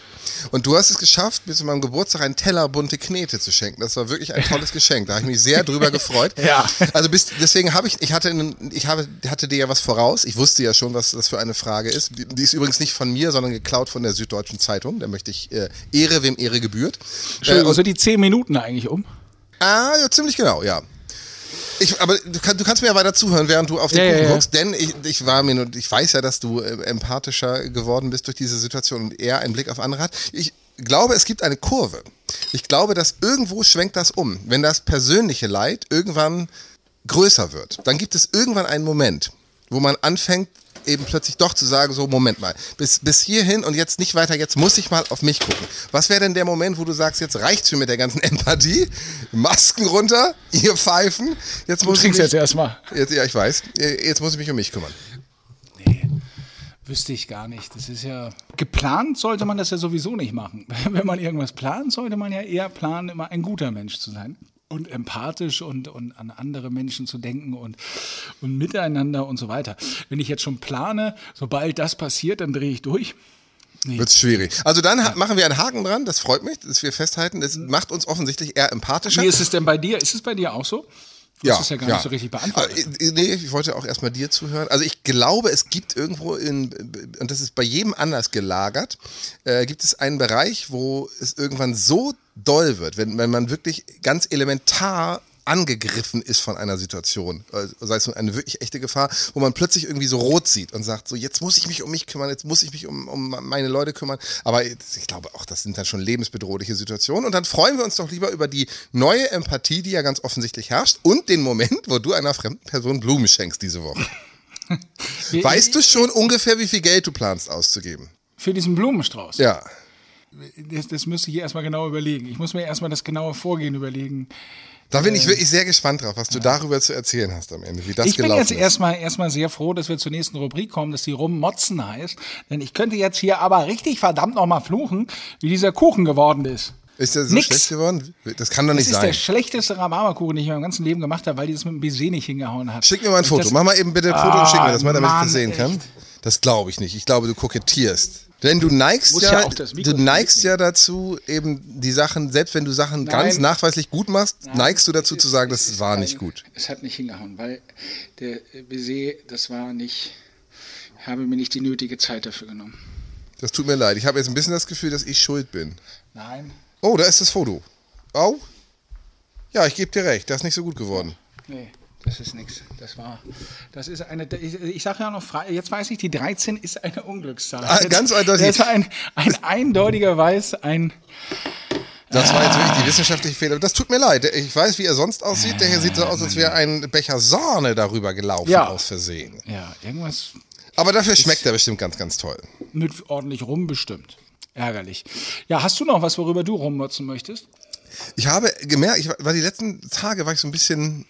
Und du hast es geschafft, bis zu meinem Geburtstag einen Teller bunte Knete zu schenken. Das war wirklich ein tolles Geschenk. Da habe ich mich sehr drüber gefreut. ja. Also bis, deswegen habe ich, ich hatte, ich habe, hatte dir ja was voraus. Ich wusste ja schon, was das für eine Frage ist. Die ist übrigens nicht von mir, sondern geklaut von der Süddeutschen Zeitung. Da möchte ich äh, Ehre, wem Ehre gebührt. Entschuldigung, äh, sind die zehn Minuten eigentlich um? Ah, ja, ziemlich genau, ja. Ich, aber du, kann, du, kannst mir ja weiter zuhören, während du auf den ja, Kuchen ja, guckst, denn ich, ich war mir und ich weiß ja, dass du äh, empathischer geworden bist durch diese Situation und eher einen Blick auf andere hat. Ich glaube, es gibt eine Kurve. Ich glaube, dass irgendwo schwenkt das um. Wenn das persönliche Leid irgendwann größer wird, dann gibt es irgendwann einen Moment, wo man anfängt, eben plötzlich doch zu sagen, so, Moment mal, bis, bis hierhin und jetzt nicht weiter, jetzt muss ich mal auf mich gucken. Was wäre denn der Moment, wo du sagst, jetzt reicht's mir mit der ganzen Empathie, Masken runter, ihr Pfeifen, jetzt muss du ich mich, jetzt erstmal. Jetzt, ja, ich weiß, jetzt muss ich mich um mich kümmern. Nee. Wüsste ich gar nicht. Das ist ja. Geplant sollte man das ja sowieso nicht machen. Wenn man irgendwas plant, sollte man ja eher planen, immer ein guter Mensch zu sein und empathisch und, und an andere Menschen zu denken und, und miteinander und so weiter. Wenn ich jetzt schon plane, sobald das passiert, dann drehe ich durch. Nee. Wird schwierig. Also dann ja. machen wir einen Haken dran, das freut mich, dass wir festhalten, das macht uns offensichtlich eher empathischer. Wie ist es denn bei dir? Ist es bei dir auch so? Du ja, es ja gar ja. nicht so richtig beantwortet. Äh, äh, nee, ich wollte auch erstmal dir zuhören. Also ich glaube, es gibt irgendwo in, und das ist bei jedem anders gelagert, äh, gibt es einen Bereich, wo es irgendwann so doll wird, wenn, wenn man wirklich ganz elementar angegriffen ist von einer Situation, äh, sei es eine wirklich echte Gefahr, wo man plötzlich irgendwie so rot sieht und sagt, so jetzt muss ich mich um mich kümmern, jetzt muss ich mich um, um meine Leute kümmern. Aber ich glaube auch, das sind dann schon lebensbedrohliche Situationen. Und dann freuen wir uns doch lieber über die neue Empathie, die ja ganz offensichtlich herrscht und den Moment, wo du einer fremden Person Blumen schenkst diese Woche. weißt du schon ungefähr, wie viel Geld du planst auszugeben? Für diesen Blumenstrauß? Ja. Das, das müsste ich erstmal genau überlegen. Ich muss mir erstmal das genaue Vorgehen überlegen. Da bin ich äh, wirklich sehr gespannt drauf, was du darüber zu erzählen hast am Ende, wie das ich gelaufen bin jetzt erstmal erstmal sehr froh, dass wir zur nächsten Rubrik kommen, dass die Rummotzen heißt, denn ich könnte jetzt hier aber richtig verdammt nochmal fluchen, wie dieser Kuchen geworden ist. Ist der so Nix. schlecht geworden? Das kann doch nicht sein. Das ist der schlechteste Rhabarberkuchen, den ich in meinem ganzen Leben gemacht habe, weil die das mit dem Baiser nicht hingehauen hat. Schick mir mal ein Foto. Mach mal eben bitte ein Foto ah, und schick mir das mal, damit Mann, ich das sehen echt. kann. Das glaube ich nicht. Ich glaube, du kokettierst. Denn du neigst ja, ja du neigst ja dazu, eben die Sachen, selbst wenn du Sachen Nein. ganz nachweislich gut machst, Nein, neigst du dazu zu sagen, das war nicht gut. Es hat nicht hingehauen, weil der Baiser, das war nicht, ich habe mir nicht die nötige Zeit dafür genommen. Das tut mir leid. Ich habe jetzt ein bisschen das Gefühl, dass ich schuld bin. Nein. Oh, da ist das Foto. Oh. Ja, ich gebe dir recht. Das ist nicht so gut geworden. Nee. Das ist nichts. Das war, das ist eine, ich, ich sage ja noch, jetzt weiß ich, die 13 ist eine Unglückszahl. Ah, ganz eindeutig. Das war ein, ein eindeutiger Weiß, ein. Das war jetzt wirklich die wissenschaftliche Fehler. Das tut mir leid. Ich weiß, wie er sonst aussieht. Der hier sieht so aus, als wäre ein Becher Sahne darüber gelaufen ja. aus Versehen. Ja, irgendwas. Aber dafür schmeckt er bestimmt ganz, ganz toll. Mit ordentlich rum bestimmt. Ärgerlich. Ja, hast du noch was, worüber du rumnutzen möchtest? Ich habe gemerkt, ich war die letzten Tage war ich so ein bisschen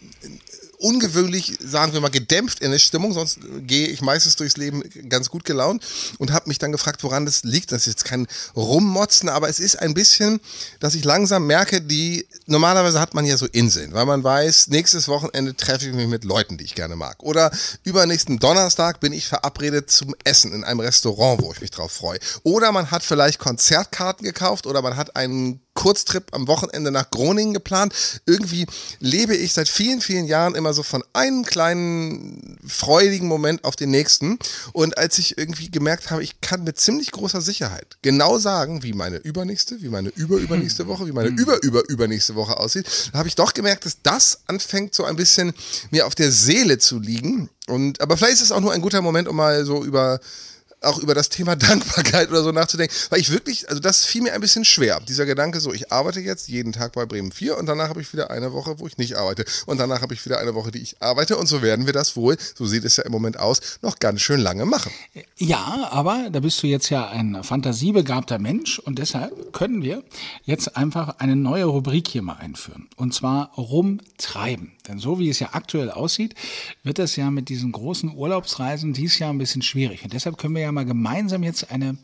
ungewöhnlich, sagen wir mal, gedämpft in der Stimmung, sonst gehe ich meistens durchs Leben ganz gut gelaunt und habe mich dann gefragt, woran das liegt. Das ist jetzt kein Rummotzen, aber es ist ein bisschen, dass ich langsam merke, die normalerweise hat man ja so Inseln, weil man weiß, nächstes Wochenende treffe ich mich mit Leuten, die ich gerne mag. Oder übernächsten Donnerstag bin ich verabredet zum Essen in einem Restaurant, wo ich mich drauf freue. Oder man hat vielleicht Konzertkarten gekauft oder man hat einen Kurztrip am Wochenende nach Groningen geplant. Irgendwie lebe ich seit vielen, vielen Jahren immer so von einem kleinen freudigen Moment auf den nächsten. Und als ich irgendwie gemerkt habe, ich kann mit ziemlich großer Sicherheit genau sagen, wie meine übernächste, wie meine überübernächste Woche, wie meine überüberübernächste Woche aussieht, habe ich doch gemerkt, dass das anfängt so ein bisschen mir auf der Seele zu liegen. Und, aber vielleicht ist es auch nur ein guter Moment, um mal so über auch über das Thema Dankbarkeit oder so nachzudenken, weil ich wirklich, also das fiel mir ein bisschen schwer. Dieser Gedanke so, ich arbeite jetzt jeden Tag bei Bremen 4 und danach habe ich wieder eine Woche, wo ich nicht arbeite und danach habe ich wieder eine Woche, die ich arbeite und so werden wir das wohl, so sieht es ja im Moment aus, noch ganz schön lange machen. Ja, aber da bist du jetzt ja ein fantasiebegabter Mensch und deshalb können wir jetzt einfach eine neue Rubrik hier mal einführen und zwar rumtreiben. Denn so wie es ja aktuell aussieht, wird es ja mit diesen großen Urlaubsreisen dies Jahr ein bisschen schwierig und deshalb können wir ja mal gemeinsam jetzt eine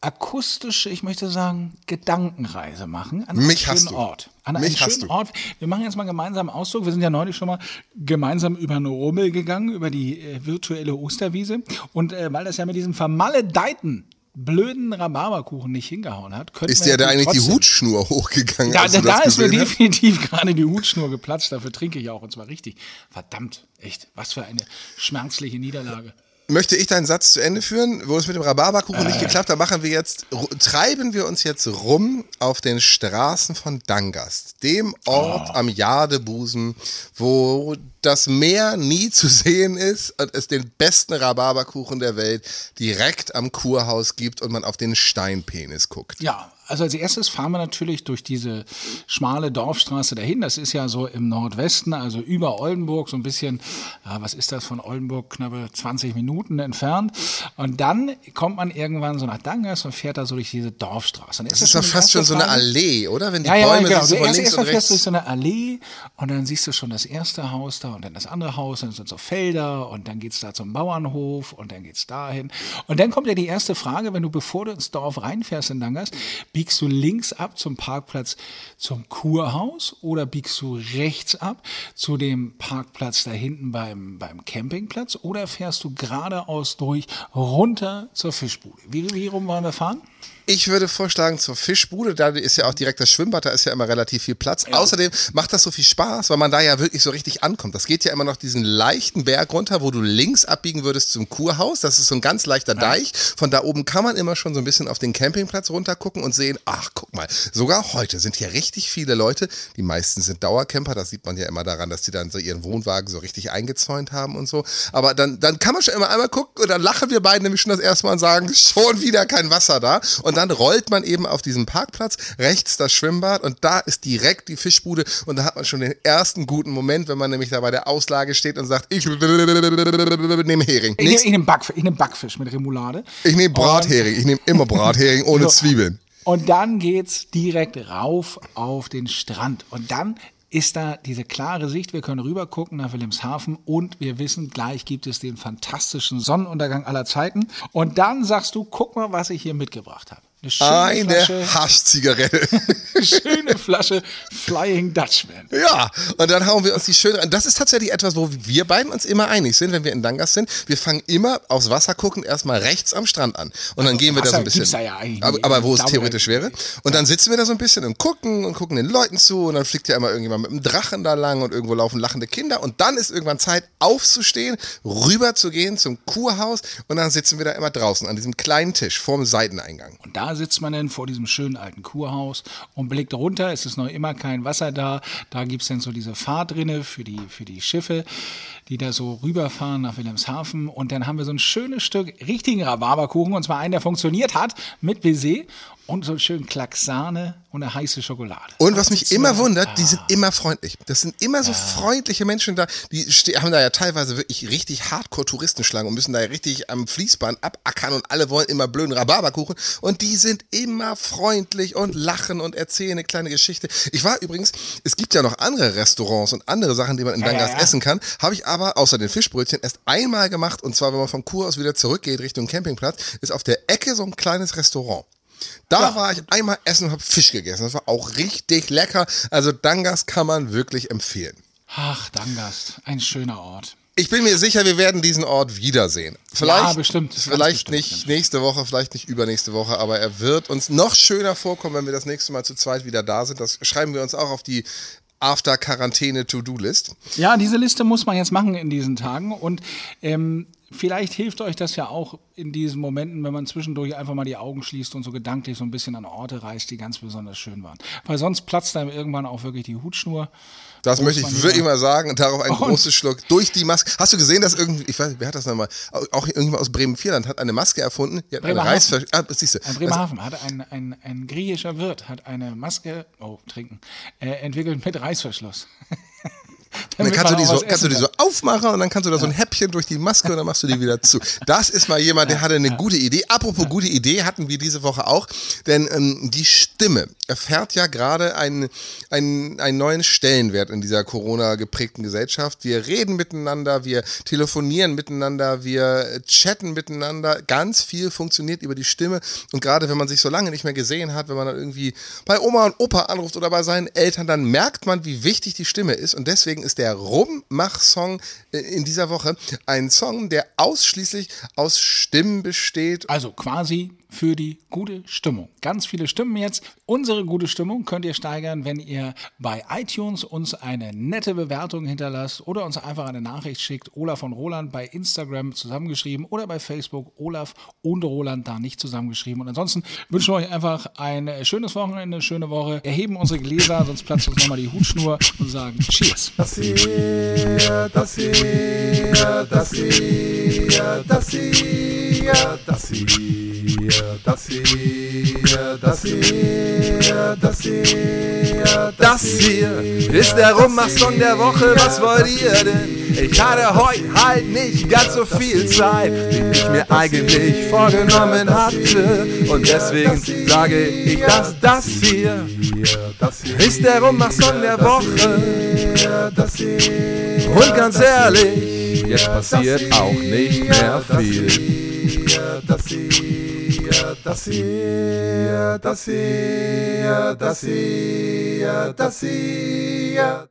akustische, ich möchte sagen, Gedankenreise machen an Mich einen schönen. Ort. An einen schönen. Ort. Wir machen jetzt mal gemeinsam einen Ausdruck. Wir sind ja neulich schon mal gemeinsam über eine Rummel gegangen, über die äh, virtuelle Osterwiese. Und äh, weil das ja mit diesem vermaledeiten blöden Rhabarberkuchen nicht hingehauen hat, könnten Ist dir da eigentlich natürlich die trotzdem- Hutschnur hochgegangen? da, da, da ist mir definitiv gerade die Hutschnur geplatzt. Dafür trinke ich auch und zwar richtig. Verdammt, echt. Was für eine schmerzliche Niederlage. Möchte ich deinen Satz zu Ende führen, wo es mit dem Rhabarberkuchen Äh. nicht geklappt hat, machen wir jetzt, treiben wir uns jetzt rum auf den Straßen von Dangast, dem Ort Oh. am Jadebusen, wo das Meer nie zu sehen ist und es den besten Rhabarberkuchen der Welt direkt am Kurhaus gibt und man auf den Steinpenis guckt. Ja, also als erstes fahren wir natürlich durch diese schmale Dorfstraße dahin. Das ist ja so im Nordwesten, also über Oldenburg, so ein bisschen, ja, was ist das von Oldenburg, knappe 20 Minuten entfernt. Und dann kommt man irgendwann so nach Dangers und fährt da so durch diese Dorfstraße. Das ist doch fast schon so eine Allee, oder? Wenn die ja, ja, Bäume genau. sich so links erst und mal fährst du durch so eine Allee und dann siehst du schon das erste Haus da und dann das andere Haus, dann sind so Felder und dann geht's da zum Bauernhof und dann geht's dahin. Und dann kommt ja die erste Frage, wenn du, bevor du ins Dorf reinfährst in Dangers, biegst du links ab zum Parkplatz zum Kurhaus oder biegst du rechts ab zu dem Parkplatz da hinten beim, beim Campingplatz oder fährst du geradeaus durch runter zur Fischbude? Wie, wie rum wollen wir fahren? Ich würde vorschlagen zur Fischbude, da ist ja auch direkt das Schwimmbad, da ist ja immer relativ viel Platz. Außerdem macht das so viel Spaß, weil man da ja wirklich so richtig ankommt. Das geht ja immer noch diesen leichten Berg runter, wo du links abbiegen würdest zum Kurhaus. Das ist so ein ganz leichter Deich. Von da oben kann man immer schon so ein bisschen auf den Campingplatz runtergucken und sehen, ach, guck mal, sogar heute sind hier richtig viele Leute. Die meisten sind Dauercamper, das sieht man ja immer daran, dass die dann so ihren Wohnwagen so richtig eingezäunt haben und so. Aber dann, dann kann man schon immer einmal gucken und dann lachen wir beiden nämlich schon das erste Mal und sagen, schon wieder kein Wasser da. Und dann rollt man eben auf diesen Parkplatz, rechts das Schwimmbad und da ist direkt die Fischbude und da hat man schon den ersten guten Moment, wenn man nämlich da bei der Auslage steht und sagt, ich nehme Hering. Ich nehme nehm Backfisch, ich nehm Backfisch mit Remoulade. Ich nehme Brathering. Ich nehme immer Brathering ohne So. Zwiebeln. Und dann geht's direkt rauf auf den Strand. Und dann ist da diese klare Sicht. Wir können rüber gucken nach Wilhelmshaven und wir wissen, gleich gibt es den fantastischen Sonnenuntergang aller Zeiten. Und dann sagst du, guck mal, was ich hier mitgebracht habe. Eine schöne Eine Flasche, Haschzigarette. schöne Flasche Flying Dutchman. Ja, und dann hauen wir uns die schön rein. Das ist tatsächlich etwas, wo wir beiden uns immer einig sind, wenn wir in Dangas sind. Wir fangen immer aufs Wasser gucken, erstmal rechts am Strand an. Und dann gehen wir da so Wasser ein bisschen. da ja eigentlich aber, aber wo es theoretisch wäre. Und dann sitzen wir da so ein bisschen und gucken und gucken den Leuten zu. Und dann fliegt ja immer irgendjemand mit einem Drachen da lang und irgendwo laufen lachende Kinder. Und dann ist irgendwann Zeit, aufzustehen, rüber zu gehen zum Kurhaus. Und dann sitzen wir da immer draußen an diesem kleinen Tisch vorm Seiteneingang. Und da sitzt man dann vor diesem schönen alten Kurhaus und blickt runter. Es ist noch immer kein Wasser da. Da gibt es dann so diese Fahrtrinne für die, für die Schiffe, die da so rüberfahren nach Wilhelmshaven. Und dann haben wir so ein schönes Stück richtigen Rhabarberkuchen, und zwar einen, der funktioniert hat mit Baiser. Und so schön Klacksahne und eine heiße Schokolade. Und was mich immer wundert, die sind immer freundlich. Das sind immer so freundliche Menschen da. Die haben da ja teilweise wirklich richtig Hardcore-Touristenschlangen und müssen da ja richtig am Fließband abackern und alle wollen immer blöden Rhabarberkuchen. Und die sind immer freundlich und lachen und erzählen eine kleine Geschichte. Ich war übrigens, es gibt ja noch andere Restaurants und andere Sachen, die man in Ja, Dangas ja, ja. essen kann. Habe ich aber außer den Fischbrötchen erst einmal gemacht. Und zwar, wenn man vom Kur aus wieder zurückgeht Richtung Campingplatz, ist auf der Ecke so ein kleines Restaurant. Da war ich einmal essen und habe Fisch gegessen. Das war auch richtig lecker. Also Dangas kann man wirklich empfehlen. Ach, Dangast, ein schöner Ort. Ich bin mir sicher, wir werden diesen Ort wiedersehen. Vielleicht, Ja, bestimmt. Vielleicht bestimmt, nicht ganz nächste Woche, vielleicht nicht übernächste Woche, aber er wird uns noch schöner vorkommen, wenn wir das nächste Mal zu zweit wieder da sind. Das schreiben wir uns auch auf die After-Quarantäne-To-Do-List. Ja, diese Liste muss man jetzt machen in diesen Tagen und ähm, vielleicht hilft euch das ja auch in diesen Momenten, wenn man zwischendurch einfach mal die Augen schließt und so gedanklich so ein bisschen an Orte reist, die ganz besonders schön waren. Weil sonst platzt einem irgendwann auch wirklich die Hutschnur. Das möchte ich wirklich mal sagen und darauf einen Und- großen Schluck durch die Maske. Hast du gesehen, dass irgendwie, ich weiß, wer hat das nochmal? Auch irgendjemand aus Bremen-Vierland hat eine Maske erfunden. Die hat eine. Reißversch ah, siehst du. Ein Bremerhaven hat ein, ein, ein griechischer Wirt hat eine Maske, oh, trinken, äh, entwickelt mit Reißverschluss. Und dann kannst du die so, kannst du die so aufmachen und dann kannst du da so ein Häppchen durch die Maske und dann machst du die wieder zu. Das ist mal jemand, der hatte eine gute Idee. Apropos gute Idee hatten wir diese Woche auch, denn ähm, die Stimme erfährt ja gerade einen, einen, einen neuen Stellenwert in dieser Corona geprägten Gesellschaft. Wir reden miteinander, wir telefonieren miteinander, wir chatten miteinander. Ganz viel funktioniert über die Stimme und gerade wenn man sich so lange nicht mehr gesehen hat, wenn man dann irgendwie bei Oma und Opa anruft oder bei seinen Eltern, dann merkt man, wie wichtig die Stimme ist und deswegen ist der Rummach-Song äh, in dieser Woche ein Song, der ausschließlich aus Stimmen besteht. Also quasi für die gute Stimmung. Ganz viele Stimmen jetzt. Unsere gute Stimmung könnt ihr steigern, wenn ihr bei iTunes uns eine nette Bewertung hinterlasst oder uns einfach eine Nachricht schickt. Olaf und Roland bei Instagram zusammengeschrieben oder bei Facebook Olaf und Roland da nicht zusammengeschrieben. Und ansonsten wünschen wir euch einfach ein schönes Wochenende, eine schöne Woche. Erheben unsere Gläser, sonst platzt uns nochmal die Hutschnur und sagen Cheers. Das hier, das hier, das hier, das hier, das hier, das hier, das hier, das hier, das hier ist der Rummach-Song der Woche. Was wollt ihr denn? Ich hatte heute halt nicht ganz so viel Zeit, wie ich mir eigentlich vorgenommen hatte. Und deswegen sage ich, dass das hier ist der Rummach-Song der Woche. Und ganz ehrlich, jetzt passiert auch nicht mehr viel. Tacia, Tacia, Tacia, Tacia, Tacia, Tacia.